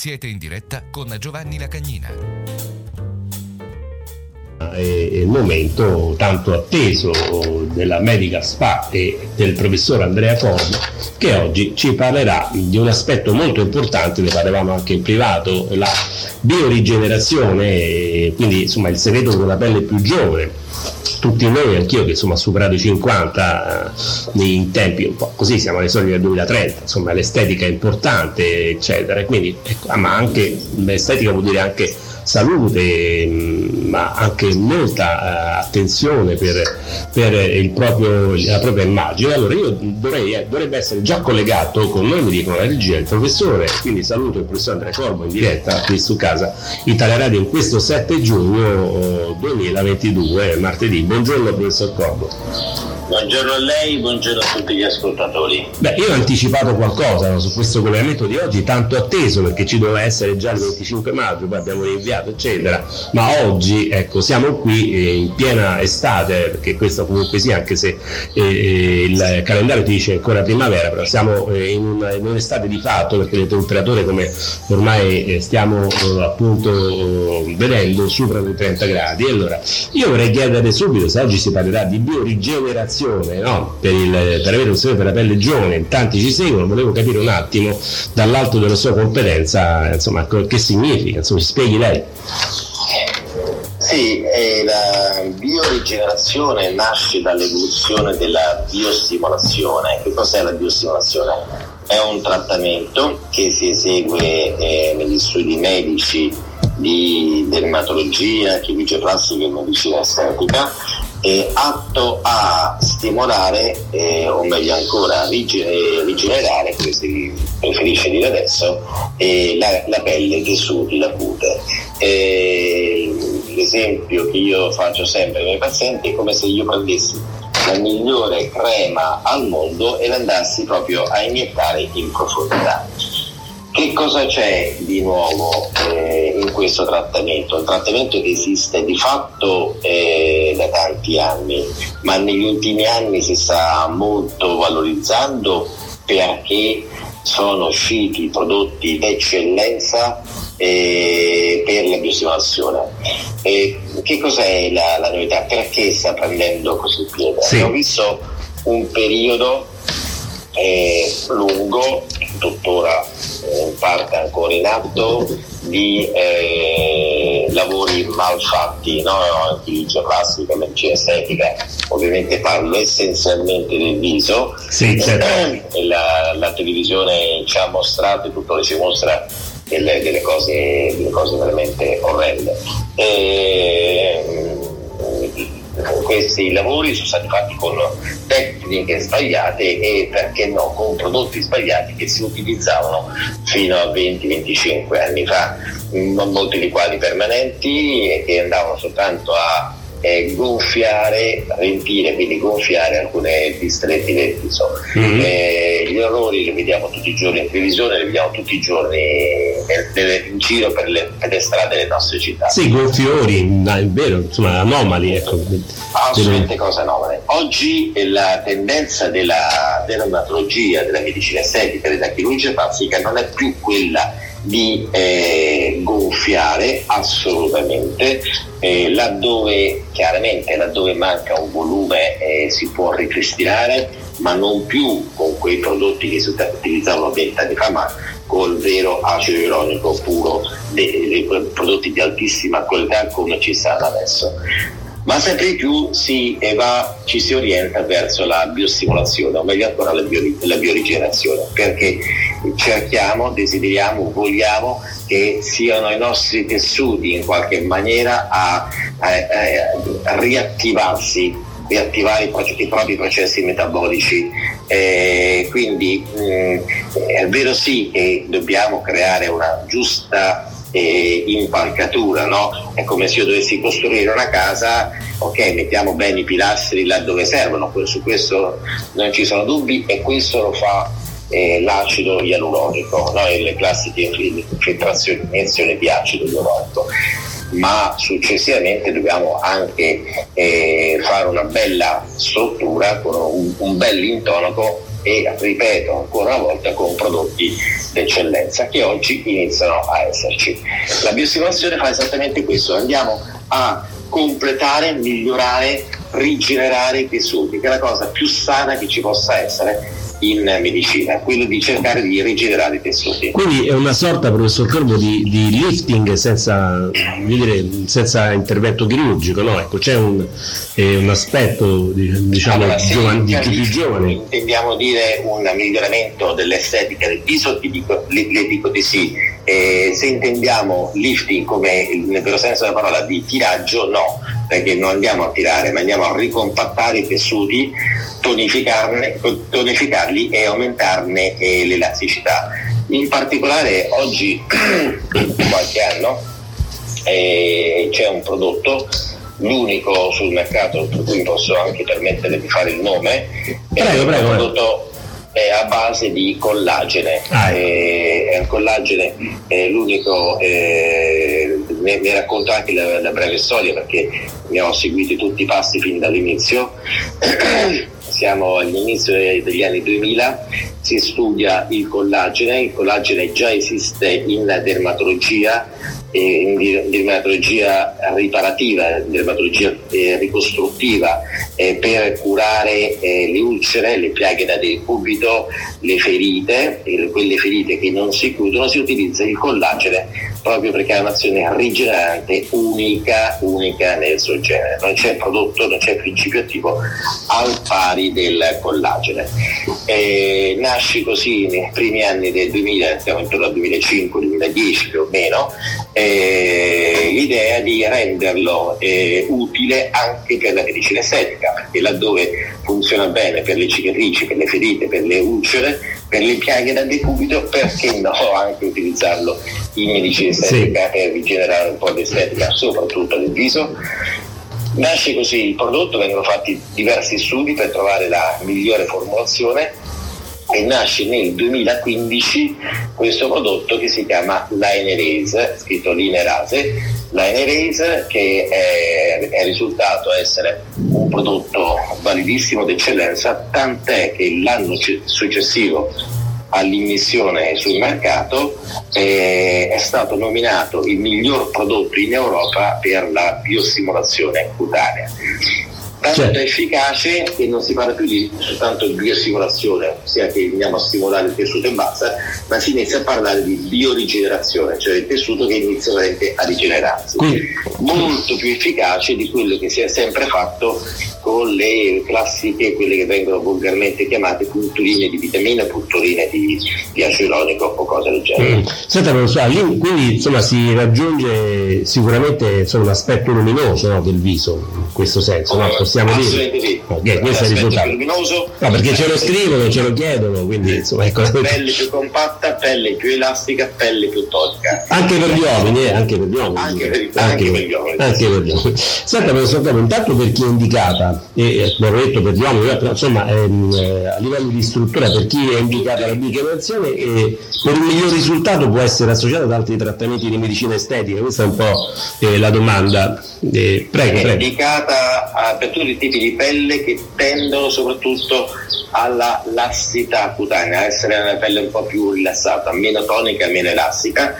Siete in diretta con Giovanni Lacagnina è il momento tanto atteso della Medica Spa e del professor Andrea Corno che oggi ci parlerà di un aspetto molto importante, ne parlavamo anche in privato, la biorigenerazione, quindi insomma il segreto con la pelle più giovane tutti noi, anch'io che insomma ho superato i 50 eh, in tempi un po' così, siamo alle soglie del 2030, insomma l'estetica è importante, eccetera, quindi ecco, ma anche l'estetica vuol dire anche salute, mm, ma anche molta uh, attenzione per, per proprio, la propria immagine. Allora io dovrei, eh, dovrebbe essere già collegato con noi, mi dicono la regia, il professore, quindi saluto il professor Andrea Corbo in diretta qui su casa Italia Radio in questo 7 giugno 2022, martedì. Buongiorno professor Corbo. Buongiorno a lei, buongiorno a tutti gli ascoltatori. Beh, io ho anticipato qualcosa su questo collegamento di oggi, tanto atteso perché ci doveva essere già il 25 maggio, poi abbiamo rinviato, eccetera. Ma oggi, ecco, siamo qui eh, in piena estate, perché questo comunque sì, anche se eh, eh il calendario ti dice ancora primavera, però siamo eh, in, una, in, un'estate di fatto perché le temperature, come ormai eh, stiamo eh, appunto vedendo, superano i 30 gradi. Allora, io vorrei chiedere subito se oggi si parlerà di biorigenerazione no? per, il, per, avere un segreto per la pelle giovane, tanti ci seguono, volevo capire un attimo dall'alto della sua competenza insomma, che significa, insomma, spieghi lei. Sì, eh, la biorigenerazione nasce dall'evoluzione della biostimolazione. Che cos'è la biostimolazione? È un trattamento che si esegue eh, negli studi medici di dermatologia, chirurgia plastica e medicina estetica eh, atto a stimolare eh, o meglio ancora rigenerare, come si preferisce dire adesso, eh, la, la, pelle, i tessuti, la cute. Eh, l'esempio che io faccio sempre ai miei pazienti è come se io prendessi la migliore crema al mondo e l'andassi proprio a iniettare in profondità. Che cosa c'è di nuovo eh, in questo trattamento? Un trattamento che esiste di fatto eh, da tanti anni, ma negli ultimi anni si sta molto valorizzando perché sono usciti prodotti d'eccellenza eh, per la biostimolazione. che cos'è la, la, novità? Perché sta prendendo così piede? Sì. Abbiamo visto un periodo eh, lungo, tuttora in parte ancora in atto, di eh, lavori mal fatti, no? utilizzo plastica, medicina estetica, ovviamente parlo essenzialmente del viso, sì, certo. la, la, televisione ci ha mostrato e tuttora ci mostra delle, delle, cose, delle cose, veramente orrende. E, questi lavori sono stati fatti con tecniche sbagliate e perché no con prodotti sbagliati che si utilizzavano fino a 20-25 anni fa, molti di quali permanenti e che andavano soltanto a eh, gonfiare, riempire, quindi gonfiare alcune distretti del viso. Mm-hmm. Eh, gli errori li vediamo tutti i giorni in televisione, li vediamo tutti i giorni in giro per le, per le strade delle nostre città. Sì, gonfiori, è vero, insomma, anomali. Ecco. Assolutamente cose anomale. Oggi la tendenza della dermatologia, della medicina estetica, della chirurgia plastica non è più quella di eh, gonfiare assolutamente eh, laddove chiaramente laddove manca un volume eh, si può ripristinare ma non più con quei prodotti che si utilizzavano vent'anni fa ma col vero acido ironico puro dei, dei prodotti di altissima qualità come ci stanno adesso. Ma sempre di più si va, ci si orienta verso la biostimolazione, o meglio ancora la, bio, la biorigenerazione, perché cerchiamo, desideriamo, vogliamo che siano i nostri tessuti in qualche maniera a, a, a riattivarsi riattivare i, i, propri processi metabolici. Eh, quindi mh, mm, è vero sì che dobbiamo creare una giusta eh, impalcatura, no? È come se io dovessi costruire una casa, ok, mettiamo bene i pilastri là dove servono, su questo non ci sono dubbi e questo lo fa eh, l'acido ialuronico, no? le classiche infiltrazioni, iniezioni di acido ialuronico ma successivamente dobbiamo anche eh, fare una bella struttura con un, un bel intonaco e ripeto ancora una volta con prodotti d'eccellenza che oggi iniziano a esserci. La biostimolazione fa esattamente questo, andiamo a completare, migliorare, rigenerare i tessuti, che è la cosa più sana che ci possa essere in medicina, quello di cercare di rigenerare i tessuti. Quindi è una sorta, professor Corvo, di, di lifting senza, dire, senza, intervento chirurgico, no? Ecco, c'è un, eh, un aspetto diciamo allora, giovane, di più giovane. Intendiamo dire un miglioramento dell'estetica del viso, ti dico, le, le dico di sì. Eh, se intendiamo lifting come nel vero senso della parola di tiraggio, no, perché non andiamo a tirare, ma andiamo a ricompattare i tessuti, tonificarli e aumentarne eh, l'elasticità. In particolare oggi, qualche anno, eh, c'è un prodotto l'unico sul mercato per cui posso anche permettere di fare il nome prego, è un prodotto è a base di collagene. Ah, ecco. è un collagene è l'unico, eh, ne, ne, racconto anche la, la, breve storia perché ne ho seguiti tutti i passi fin dall'inizio. Siamo all'inizio degli anni 2000, si studia il collagene, il collagene già esiste in dermatologia, in dermatologia riparativa, in dermatologia eh, ricostruttiva eh, per curare eh, le ulcere, le piaghe da decubito, le ferite, quelle ferite che non si chiudono, si utilizza il collagene proprio perché ha un'azione rigenerante unica, unica nel suo genere. Non c'è prodotto, non c'è principio attivo al pari del collagene. nasce così nei primi anni del 2000, siamo intorno al 2005-2010 più o meno, l'idea di renderlo eh, utile anche per la medicina estetica, perché laddove funziona bene per le cicatrici, per le ferite, per le ulcere, per le piaghe da decubito, perché no anche utilizzarlo in medicina estetica sì. per rigenerare un po' l'estetica, soprattutto del viso. Nasce così il prodotto, vengono fatti diversi studi per trovare la migliore formulazione e nasce nel 2015 questo prodotto che si chiama Linerase, scritto Linerase, Linerase che è, è risultato essere un prodotto validissimo d'eccellenza, tant'è che l'anno successivo all'immissione sul mercato eh, è stato nominato il miglior prodotto in Europa per la biostimolazione cutanea tanto certo. efficace che non si parla più di soltanto biostimolazione, ossia che andiamo a stimolare il tessuto e basta, ma si inizia a parlare di biorigenerazione, cioè il tessuto che inizia a rigenerarsi. Quindi. Molto più efficace di quello che si è sempre fatto con le classiche, quelle che vengono volgarmente chiamate punturine di vitamina, punturine di, di acido o cose del genere. Mm. Senta, non so, quindi insomma si raggiunge sicuramente insomma, un aspetto luminoso no, del viso, in questo senso, no? possiamo dire. Sì. Okay, questo è il risultato. Luminoso, no, perché ce lo scrivono, ce lo chiedono, quindi insomma ecco. Pelle più compatta, pelle più elastica, pelle più tonica. Anche per gli uomini, eh, anche per gli uomini. Anche per, anche, anche per gli uomini. Anche per gli uomini. Senta, professor intanto per chi è indicata e l'ho detto per però insomma ehm, eh, a livello di struttura per chi è indicata la bichemazione e per un miglior risultato può essere associato ad altri trattamenti di medicina estetica, questa è un po' eh, la domanda. Eh, prego, è prego. indicata a, per tutti i tipi di pelle che tendono soprattutto alla lassità cutanea, a essere una pelle un po' più rilassata, meno tonica, meno elastica.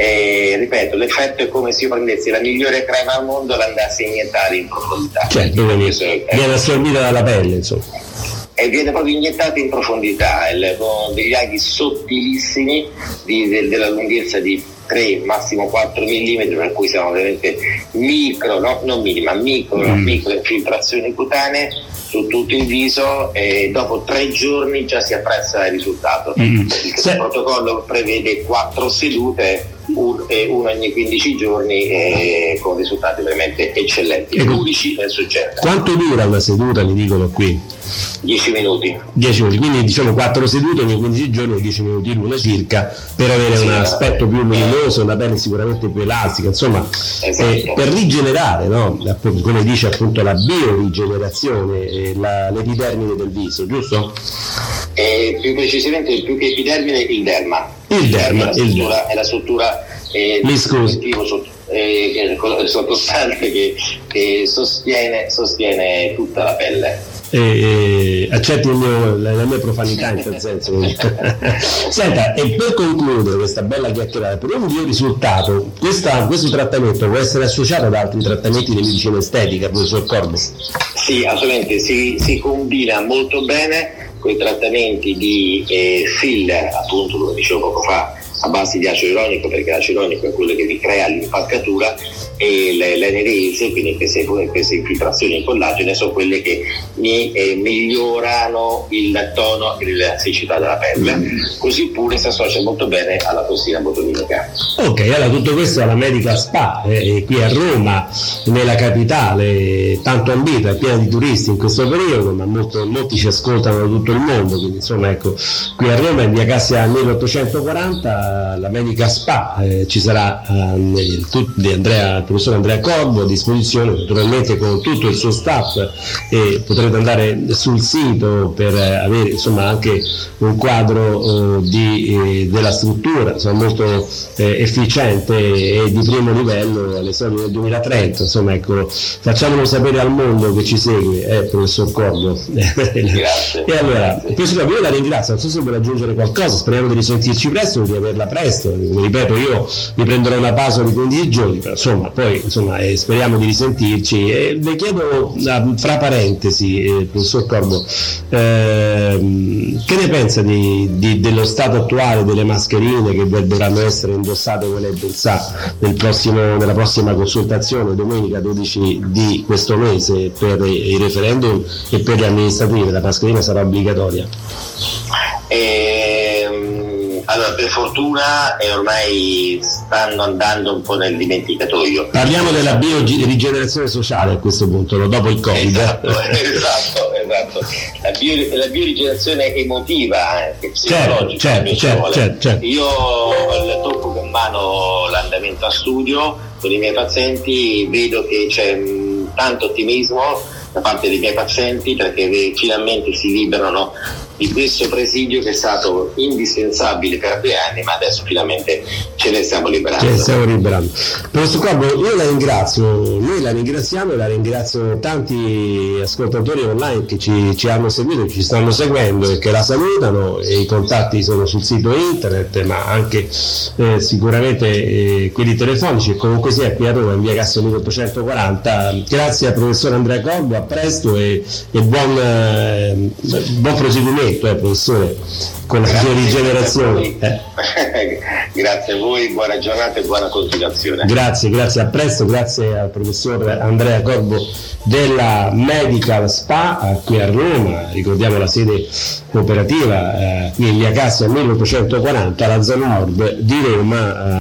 E, ripeto, l'effetto è come se io prendessi la migliore crema al mondo e l'andassi a iniettare in profondità. Certo, viene assorbita dalla pelle, insomma. E viene proprio iniettata in profondità, il, con degli aghi sottilissimi di, de, della lunghezza di 3, massimo 4 mm, per cui siamo veramente micro, no? non minima, micro, mm. micro infiltrazioni cutanee su tutto il viso e dopo tre giorni già si apprezza il risultato. Mm. Il Se... protocollo prevede quattro sedute un, uno ogni 15 giorni eh, con risultati veramente eccellenti, ecco. unici nel suo genere. Quanto dura una seduta, mi dicono qui? 10 minuti. 10 minuti, quindi diciamo 4 sedute ogni 15 giorni, 10 minuti l'una circa, per avere sì, un aspetto più luminoso, una pelle sicuramente più elastica, insomma, esatto. eh, per rigenerare, no? come dice appunto la biorigenerazione, eh, la, l'epidermine del viso, giusto? E più precisamente, più che epidermine, il derma. Il derma, il derma. È la struttura eh, Mi scusi. Eh, sottostante che, che sostiene, sostiene, tutta la pelle. e, accetti mio, la, la, mia profanità in tal senso. Senta, e per concludere questa bella chiacchierata, per un mio risultato, questa, questo trattamento può essere associato ad altri trattamenti di medicina estetica, professor Corbo? Sì, assolutamente, si, si combina molto bene con i trattamenti di eh, filler, appunto come dicevo poco fa, a base di acido ironico, perché l'acido ironico è quello che vi crea l'impalcatura e l'enerese, quindi queste, queste, infiltrazioni in collagene, sono quelle che mi eh, migliorano il tono e l'elasticità della pelle. Mm. Così pure si associa molto bene alla tossina botulinica. Ok, allora tutto questo alla Medica Spa, eh, qui a Roma, nella capitale, tanto ambita, piena di turisti in questo periodo, ma molto, molti ci ascoltano da tutto il mondo, quindi insomma ecco, qui a Roma in via Cassia 1840, la Medica Spa, eh, ci sarà eh, il, di Andrea professor Andrea Corbo a disposizione naturalmente con tutto il suo staff e potrete andare sul sito per avere insomma anche un quadro eh, di, eh, della struttura insomma, molto eh, efficiente e di primo livello alle storie del 2030 insomma ecco facciamolo sapere al mondo che ci segue eh, professor Corbo grazie. E allora professor io la ringrazio non so se vuole aggiungere qualcosa speriamo di risentirci presto di averla presto ripeto io mi prenderò una pausa di 15 giorni però insomma poi insomma eh, speriamo di risentirci. E le chiedo, ah, fra parentesi, eh, professor Corbo, ehm, che ne pensa di, di, dello stato attuale delle mascherine che dovranno essere indossate, come lei pensa, nel prossimo, nella prossima consultazione domenica 12 di questo mese per i referendum e per le amministrative? La mascherina sarà obbligatoria? Ehm allora, per fortuna e ormai stanno andando un po' nel dimenticatoio. Parliamo della biorigenerazione sociale a questo punto, no? dopo il Covid. Esatto, esatto, esatto. La, bio, la biorigenerazione emotiva, certo, psicologica. Certo, certo, certo, certo, Io tocco con mano l'andamento a studio con i miei pazienti, vedo che c'è mh, tanto ottimismo da parte dei miei pazienti perché finalmente si liberano di questo presidio che è stato indispensabile per due anni, ma adesso finalmente ce ne stiamo liberando. Ce ne stiamo liberando. Professor Corbo, io la ringrazio, noi la ringraziamo e la ringrazio tanti ascoltatori online che ci, ci hanno seguito, ci stanno seguendo e che la salutano i contatti sono sul sito internet, ma anche eh, sicuramente eh, quelli telefonici e comunque sia qui a Roma in via Cassa 1840. Grazie al professor Andrea Corbo, a presto e, e buon, eh, buon proseguimento detto, eh, professore, con la sua rigenerazione. Eh. grazie a voi, buona giornata e buona continuazione. Grazie, grazie, a presto, grazie al professor Andrea Corbo della Medical Spa qui a Roma, ricordiamo la sede operativa eh, qui in via Cassia 1840, la zona nord di Roma.